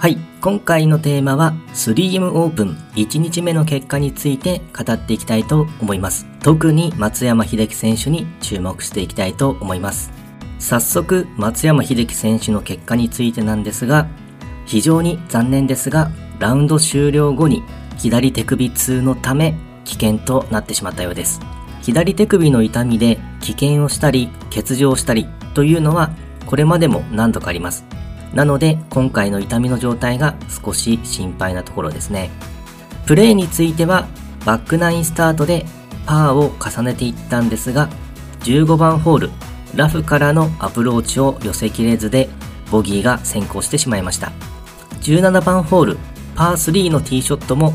はい、今回のテーマは 3M オープン1日目の結果について語っていきたいと思います。特に松山英樹選手に注目していきたいと思います。早速、松山英樹選手の結果についてなんですが、非常に残念ですが、ラウンド終了後に左手首痛のため危険となってしまったようです。左手首の痛みで危険をしたり欠場したりというのはこれまでも何度かあります。なので今回の痛みの状態が少し心配なところですね。プレーについてはバックナインスタートでパーを重ねていったんですが15番ホールラフからのアプローチを寄せきれずでボギーが先行してしまいました17番ホールパー3のティーショットも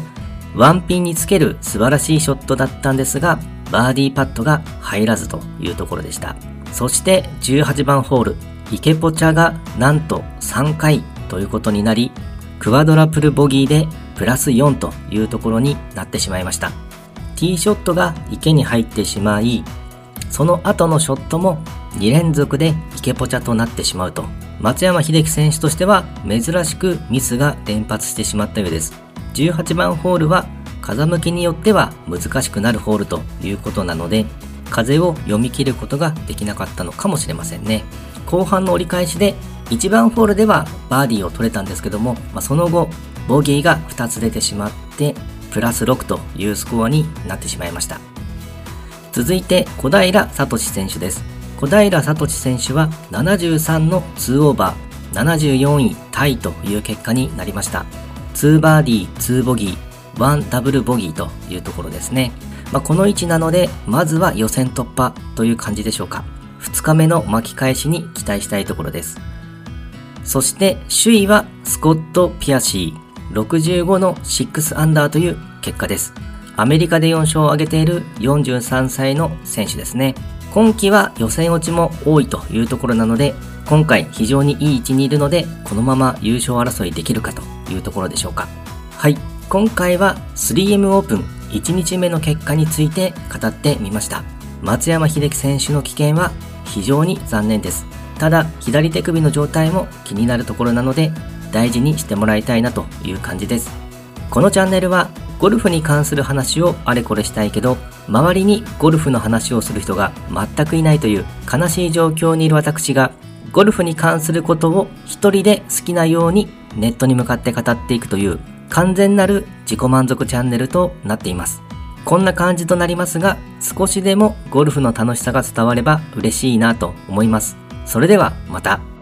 ワンピンにつける素晴らしいショットだったんですがバーディーパットが入らずというところでしたそして18番ホール池ポチャがなんと3回ということになりクワドラプルボギーでプラス4というところになってしまいました。ティーショットが池に入ってしまいその後のショットも2連続で池ポチャとなってしまうと。松山英樹選手としては珍しくミスが連発してしまったようです。18番ホールは風向きによっては難しくなるホールということなので風を読み切ることができなかったのかもしれませんね。後半の折り返しで1番ホールではバーディーを取れたんですけども、まあ、その後ボギーが2つ出てしまってプラス6というスコアになってしまいました。続いて小平聡選手です。小平聡選手は73の2オーバー74位タイという結果になりました。2バーディー2ボギー1ダブルボギーというところですね、まあ、この位置なのでまずは予選突破という感じでしょうか。2日目の巻き返しに期待したいところです。そして首位はスコット・ピアシー65の6アンダーという結果です。アメリカで4勝を挙げている43歳の選手ですね。今季は予選落ちも多いというところなので今回非常にいい位置にいるのでこのまま優勝争いできるかというところでしょうか。はい。今回は 3M オープン1日目の結果について語ってみました。松山英樹選手の危険は非常に残念です。ただ左手首の状態も気になるところなので大事にしてもらいたいなという感じです。このチャンネルはゴルフに関する話をあれこれしたいけど周りにゴルフの話をする人が全くいないという悲しい状況にいる私がゴルフに関することを一人で好きなようにネットに向かって語っていくという完全なる自己満足チャンネルとなっています。こんな感じとなりますが少しでもゴルフの楽しさが伝われば嬉しいなと思いますそれではまた。